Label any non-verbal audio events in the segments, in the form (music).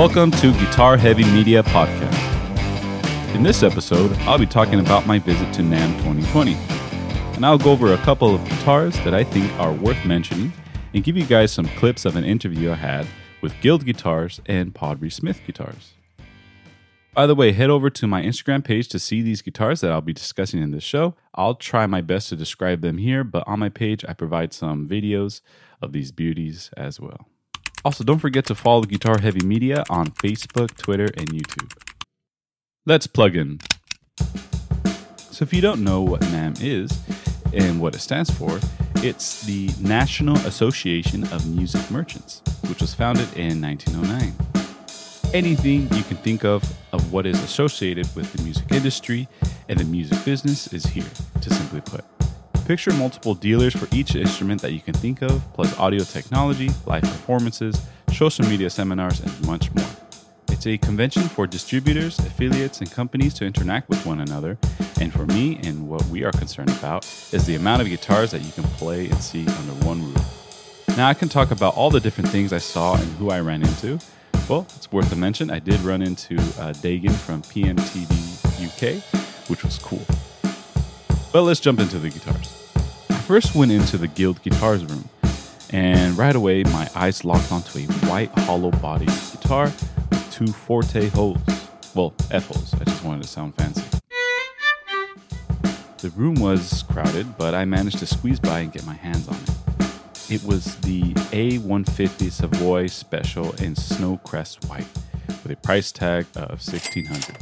Welcome to Guitar Heavy Media Podcast. In this episode, I'll be talking about my visit to NAMM 2020. And I'll go over a couple of guitars that I think are worth mentioning and give you guys some clips of an interview I had with Guild Guitars and Paul Reed Smith Guitars. By the way, head over to my Instagram page to see these guitars that I'll be discussing in this show. I'll try my best to describe them here, but on my page, I provide some videos of these beauties as well. Also, don't forget to follow Guitar Heavy Media on Facebook, Twitter, and YouTube. Let's plug in. So, if you don't know what NAMM is and what it stands for, it's the National Association of Music Merchants, which was founded in 1909 anything you can think of of what is associated with the music industry and the music business is here, to simply put. Picture multiple dealers for each instrument that you can think of, plus audio technology, live performances, social media seminars, and much more. It's a convention for distributors, affiliates, and companies to interact with one another. And for me, and what we are concerned about, is the amount of guitars that you can play and see under one roof. Now, I can talk about all the different things I saw and who I ran into, well, it's worth a mention. I did run into uh, Dagan from PMTD UK, which was cool. But let's jump into the guitars. First went into the Guild Guitars room, and right away my eyes locked onto a white hollow body guitar with two Forte holes. Well, F holes. I just wanted to sound fancy. The room was crowded, but I managed to squeeze by and get my hands on it. It was the A150 Savoy Special in Snowcrest White with a price tag of 1600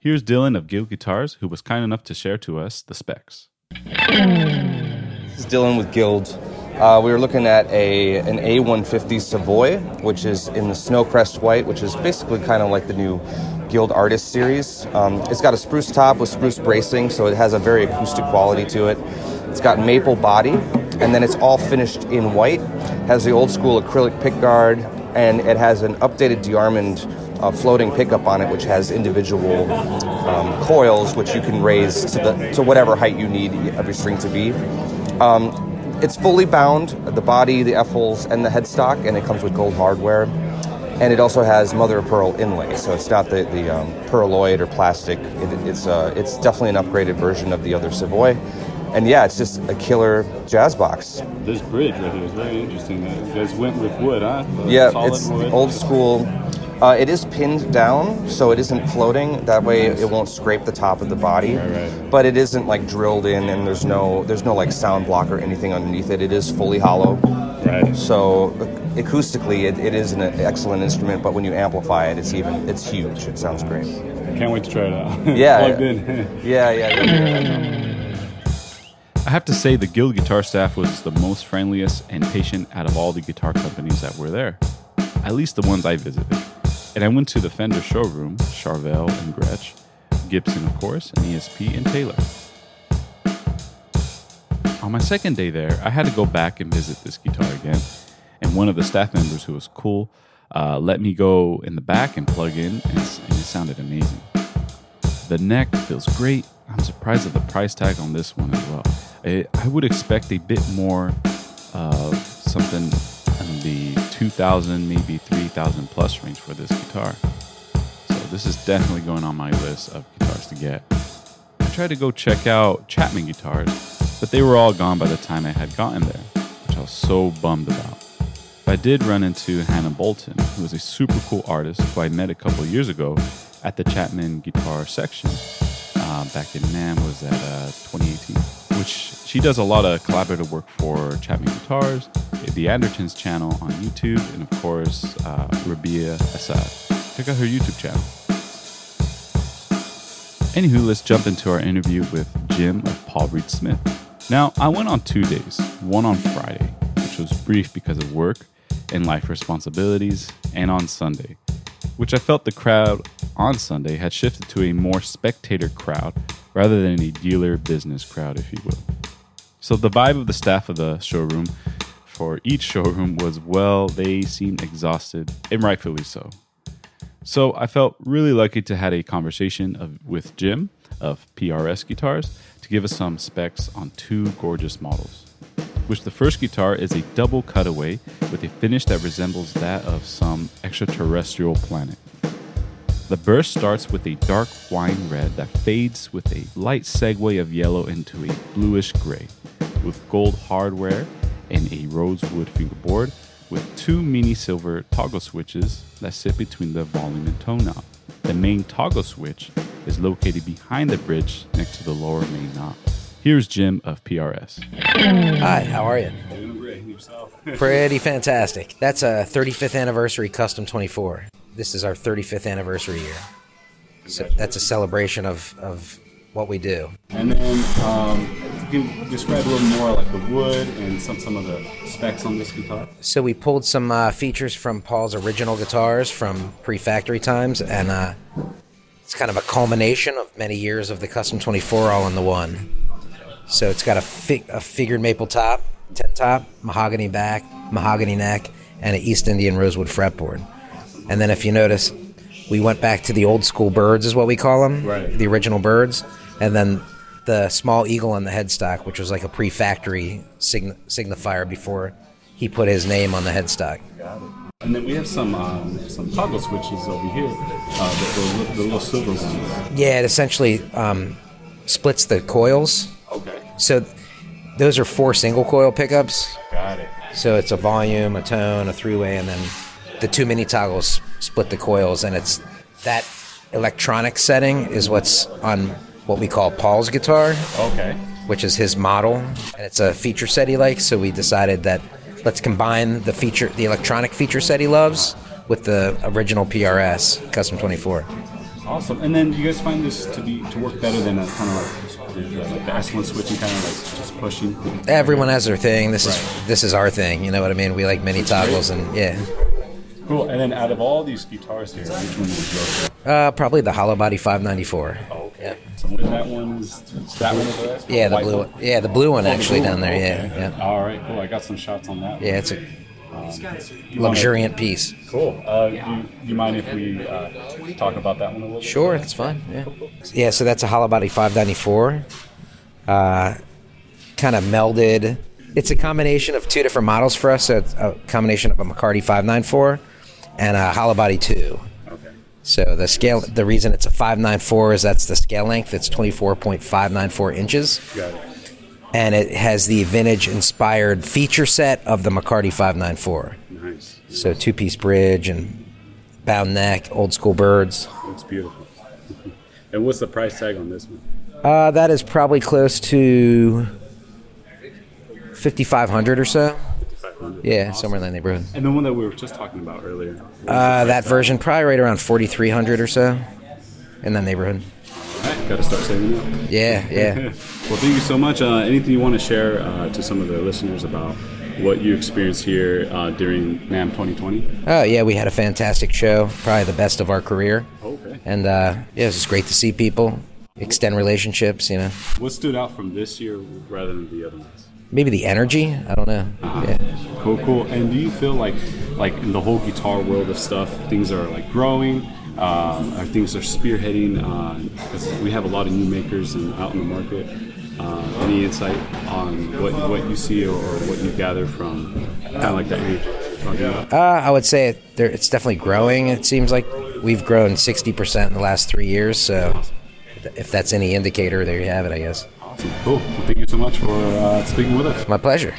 Here's Dylan of Guild Guitars, who was kind enough to share to us the specs. This is Dylan with Guild. Uh, we were looking at a an A150 Savoy, which is in the Snowcrest White, which is basically kind of like the new Guild Artist series. Um, it's got a spruce top with spruce bracing, so it has a very acoustic quality to it. It's got maple body, and then it's all finished in white. Has the old school acrylic pickguard, and it has an updated DeArmond uh, floating pickup on it, which has individual um, coils, which you can raise to the to whatever height you need every string to be. Um, it's fully bound, the body, the F holes, and the headstock, and it comes with gold hardware. And it also has mother of pearl inlay, so it's not the, the um, pearloid or plastic. It, it's uh, it's definitely an upgraded version of the other Savoy and yeah, it's just a killer jazz box. This bridge right here is very interesting. You guys went with wood, huh? The yeah, it's wood. old school. Uh, it is pinned down, so it isn't floating. That way, it won't scrape the top of the body. Right, right. But it isn't like drilled in, and there's no there's no like sound block or anything underneath it. It is fully hollow. Right. So acoustically, it, it is an excellent instrument. But when you amplify it, it's even it's huge. It sounds great. I Can't wait to try it out. (laughs) Yeah. Plugged in. (laughs) yeah, yeah. yeah. I have to say, the Guild guitar staff was the most friendliest and patient out of all the guitar companies that were there, at least the ones I visited. And I went to the Fender showroom, Charvel and Gretsch, Gibson, of course, and ESP and Taylor. On my second day there, I had to go back and visit this guitar again, and one of the staff members who was cool uh, let me go in the back and plug in, and, and it sounded amazing. The neck feels great. I'm surprised at the price tag on this one as well. I would expect a bit more uh, something 2000, maybe 3000 plus range for this guitar. So this is definitely going on my list of guitars to get. I tried to go check out Chapman guitars, but they were all gone by the time I had gotten there, which I was so bummed about. But I did run into Hannah Bolton, who is a super cool artist who I met a couple years ago at the Chapman guitar section uh, back in NAMM was at uh, 2018, which she does a lot of collaborative work for Chapman Guitars, the Andertons channel on YouTube, and of course, uh, Rabea Massaad. Check out her YouTube channel. Anywho, let's jump into our interview with Jim of Paul Reed Smith. Now, I went on two days, one on Friday, which was brief because of work and life responsibilities, and on Sunday, which I felt the crowd on Sunday had shifted to a more spectator crowd rather than a dealer business crowd, if you will. So the vibe of the staff of the showroom for each showroom was well, they seemed exhausted, and rightfully so. So I felt really lucky to have a conversation of, with Jim of PRS Guitars to give us some specs on two gorgeous models. which the first guitar is a double cutaway with a finish that resembles that of some extraterrestrial planet. The burst starts with a dark wine red that fades with a light segue of yellow into a bluish gray, with gold hardware and a rosewood fingerboard with two mini silver toggle switches that sit between the volume and tone knob. The main toggle switch is located behind the bridge next to the lower main knob. Here's Jim of PRS. Hi, how are you? Pretty fantastic. That's a 35th anniversary Custom 24. This is our 35th anniversary year. So that's a celebration of, of what we do. And then, um, if you can describe a little more like the wood and some some of the specs on this guitar. So we pulled some uh, features from Paul's original guitars from pre-factory times, and uh, it's kind of a culmination of many years of the Custom 24 all in the one. So it's got a, fig- a figured maple top, 10 top, mahogany back, mahogany neck, and an East Indian rosewood fretboard. And then if you notice, we went back to the old school birds, is what we call them, Right. the original birds, and then the small eagle on the headstock, which was like a pre-factory sign- signifier before he put his name on the headstock. And then we have some um, some toggle switches over here, uh, the, the, the little silver ones. Yeah, it essentially um, splits the coils. Okay, So those are four single coil pickups. got it. So it's a volume, a tone, a three-way, and then the two mini toggles split the coils, and it's that electronic setting is what's on what we call Paul's guitar, Okay. which is his model, and it's a feature set he likes. So we decided that let's combine the feature, the electronic feature set he loves, with the original PRS Custom 24. Awesome. And then you guys find this to be to work better than a kind of like the, like the S1 switching, kind of like just pushing. Everyone has their thing. This is this is our thing. You know what I mean? We like mini toggles, and yeah, Cool. And then out of all these guitars here, which one would you go for? uh, probably the Hollow Body 594. Okay. So that one is is that one over there? Yeah, the White blue one? one. Yeah, the blue one actually Blue down there. one, Yeah, okay. yeah, All right, cool. I got some shots on that. yeah. It's a You wanna- luxuriant piece. Cool. Uh, do, you, do you mind if we uh, talk about that one a little bit? Sure, that's fine. Yeah, yeah. So that's a Hollow Body 594. Uh, kind of melded. It's a combination of two different models for us. So it's a combination of a McCarty 594 and a Hollow Body 2. So the scale, the reason it's a 594 is that's the scale length. It's 24.594 inches. Got it. and it has the vintage inspired feature set of the McCarty 594. Nice. So two piece bridge and bound neck, old school birds. Looks beautiful. (laughs) and what's the price tag on this one? Uh, that is probably close to 5500 or so. 500. Yeah, somewhere in that neighborhood. And the one that we were just talking about earlier. Uh, that version probably right around 4300 or so in that neighborhood. Right, got to start saving up. Yeah, yeah. (laughs) well, thank you so much. Uh, anything you want to share uh, to some of the listeners about what you experienced here uh, during NAMM 2020? oh, yeah, we had a fantastic show. Probably the best of our career. Okay. And uh, yeah, it was just great to see people, extend relationships, you know. What stood out from this year rather than the other ones? Maybe the energy. I don't know. Yeah. Cool, cool. And do you feel like, like in the whole guitar world of stuff, things are like growing, um, or things are spearheading? Because we have a lot of new makers and out in the market. Uh, any insight on what what you see or, or what you gather from kind of like that energy? you're talking about? Uh, I would say it, there, it's definitely growing. It seems like we've grown 60% in the last three years. So if that's any indicator, there you have it, I guess. Awesome. Cool. Well, thank you so much for uh, speaking with us. My pleasure.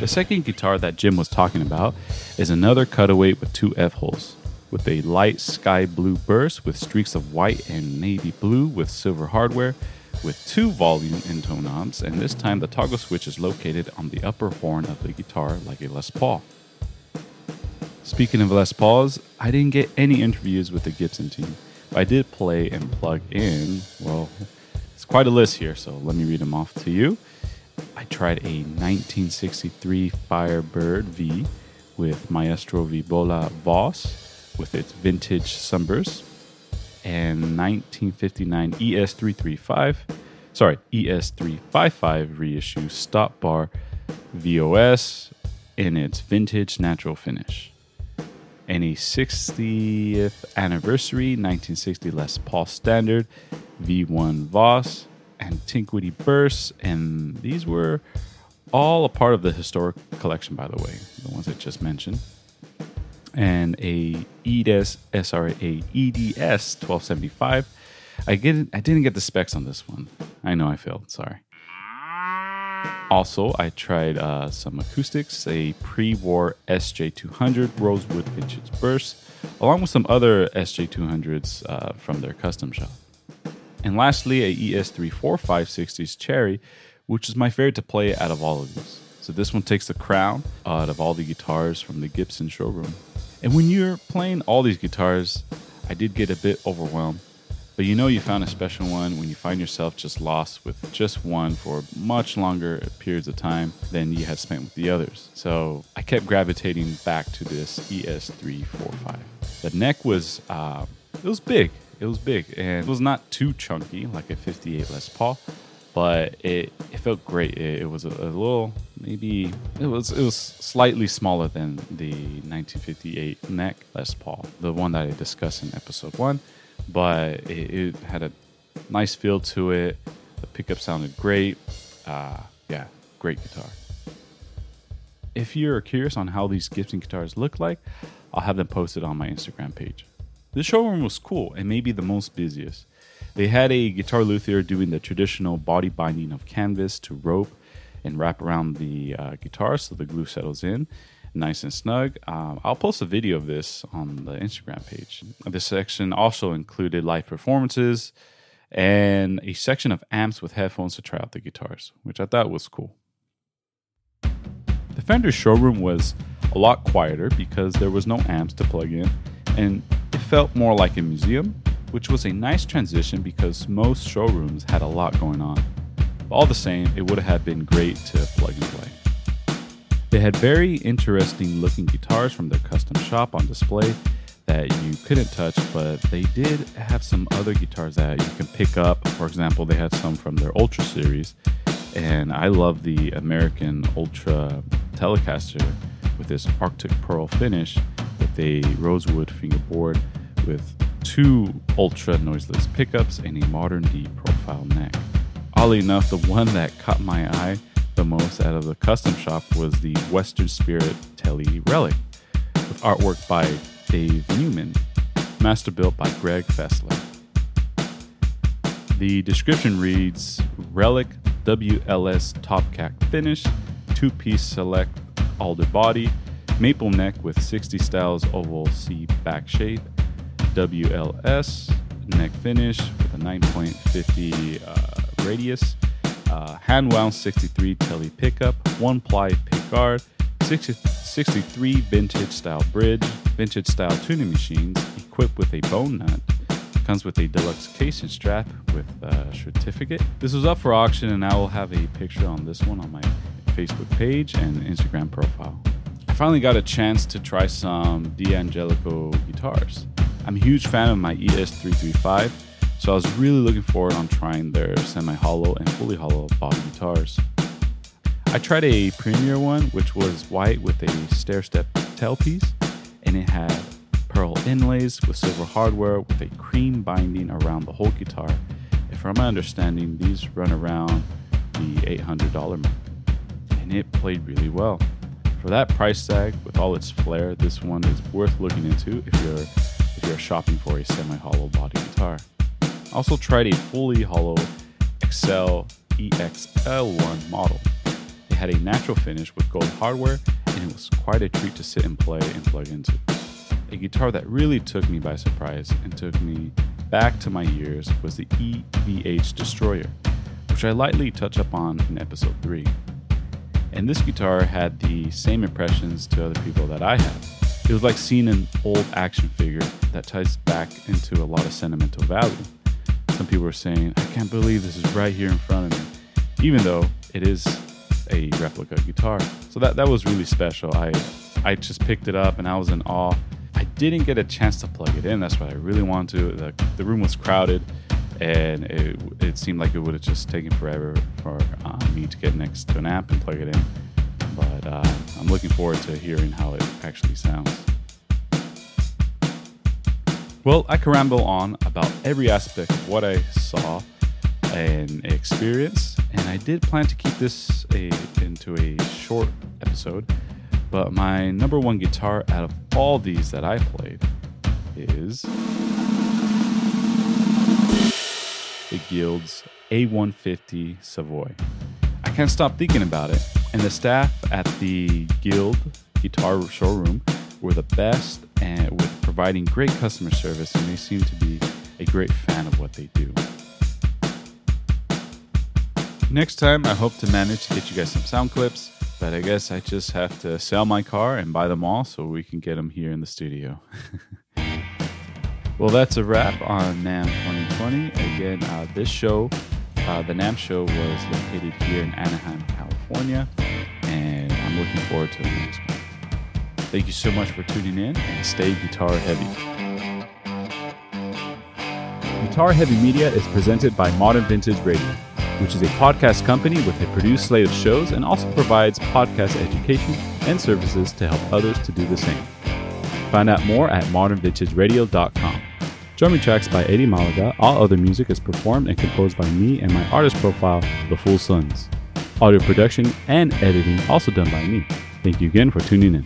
The second guitar that Jim was talking about is another cutaway with two F holes, with a light sky blue burst with streaks of white and navy blue with silver hardware, with two volume and tone knobs, and this time the toggle switch is located on the upper horn of the guitar like a Les Paul. Speaking of Les Pauls, I didn't get any interviews with the Gibson team, but I did play and plug in, well, it's quite a list here, so let me read them off to you. I tried a 1963 Firebird V with Maestro Vibrola VOS with its vintage sunburst and 1959 ES335, sorry, ES355 reissue stop bar VOS in its vintage natural finish. And a 60th anniversary 1960 Les Paul Standard V1 VOS Antiquity Bursts, and these were all a part of the historic collection, by the way, the ones I just mentioned. And a EDS, sorry, a EDS 1275. I get I didn't get the specs on this one. I know I failed. Sorry. Also, I tried uh, some acoustics, a pre-war SJ200 Rosewood Vintage Burst, along with some other SJ200s uh, from their custom shop. And lastly, a ES34560s Cherry, which is my favorite to play out of all of these. So this one takes the crown out of all the guitars from the Gibson showroom. And when you're playing all these guitars, I did get a bit overwhelmed. But you know you found a special one when you find yourself just lost with just one for much longer periods of time than you had spent with the others. So I kept gravitating back to this ES345. The neck was uh, it was big. It was big and it was not too chunky like a 58 Les Paul, but it, it felt great. It, it was a, a, little maybe it was it was slightly smaller than the 1958 neck Les Paul, the one that I discussed in episode one but it, it, had a nice feel to it. The pickup sounded great. Uh, yeah, great guitar. If you're curious on how these Gibson guitars look like, I'll have them posted on my Instagram page. The showroom was cool and maybe the most busiest. They had a guitar luthier doing the traditional body binding of canvas to rope and wrap around the uh, guitar so the glue settles in nice and snug. Um, I'll post a video of this on the Instagram page. This section also included live performances and a section of amps with headphones to try out the guitars, which I thought was cool. The Fender showroom was a lot quieter because there was no amps to plug in, and felt more like a museum, which was a nice transition because most showrooms had a lot going on. But all the same, it would have been great to plug and play. They had very interesting looking guitars from their custom shop on display that you couldn't touch, but they did have some other guitars that you can pick up. For example, they had some from their Ultra series, and I love the American Ultra Telecaster with this Arctic Pearl finish with a rosewood fingerboard with two ultra noiseless pickups and a modern D profile neck. Oddly enough, the one that caught my eye the most out of the custom shop was the Western Spirit Tele Relic, with artwork by Dave Newman, master built by Greg Fessler. The description reads Relic WLS top cack finish, two piece select alder body, maple neck with 60 styles oval C back shape, WLS neck finish with a 9.50 uh, radius, uh, hand wound 63 Tele pickup, one ply pick guard, 60, 63 vintage style bridge, vintage style tuning machines equipped with a bone nut. Comes with a deluxe case and strap with a certificate. This was up for auction, and I will have a picture on this one on my Facebook page and Instagram profile. I finally got a chance to try some D'Angelico guitars. I'm a huge fan of my ES335 so I was really looking forward on trying their semi-hollow and fully hollow body guitars. I tried a premier one, which was white with a stair-step tailpiece, and it had pearl inlays with silver hardware with a cream binding around the whole guitar. And from my understanding, these run around the $800 mark, and it played really well. For that price tag, with all its flair, this one is worth looking into if you're if you're shopping for a semi-hollow body guitar. I also tried a fully hollow Excel EXL1 model. It had a natural finish with gold hardware, and it was quite a treat to sit and play and plug into. A guitar that really took me by surprise and took me back to my years was the EVH Destroyer, which I lightly touch up on in episode 3. And this guitar had the same impressions to other people that I had. It was like seeing an old action figure that ties back into a lot of sentimental value some people were saying, I can't believe this is right here in front of me, even though it is a replica guitar. So that, that was really special. I, I just picked it up and I was in awe. I didn't get a chance to plug it in. That's what I really wanted to. The, the room was crowded and it, it seemed like it would have just taken forever for uh, me to get next to an amp and plug it in. But uh, I'm looking forward to hearing how it actually sounds. Well, I can ramble on about every aspect of what I saw and experienced, and I did plan to keep this a, into a short episode, but my number one guitar out of all these that I played is the Guild's A150 Savoy. I can't stop thinking about it, and the staff at the Guild Guitar Showroom were the best and with providing great customer service, and they seem to be a great fan of what they do. Next time, I hope to manage to get you guys some sound clips, but I guess I just have to sell my car and buy them all so we can get them here in the studio. (laughs) well, that's a wrap on NAMM 2020. Again, uh, this show, uh, the NAMM show, was located here in Anaheim, California, and I'm looking forward to the next one. Thank you so much for tuning in and stay guitar heavy. Guitar Heavy Media is presented by Modern Vintage Radio, which is a podcast company with a produced slate of shows and also provides podcast education and services to help others to do the same. Find out more at modernvintageradio.com. Drumming tracks by Eddie Malaga. All other music is performed and composed by me and my artist profile, The Full Sons. Audio production and editing also done by me. Thank you again for tuning in.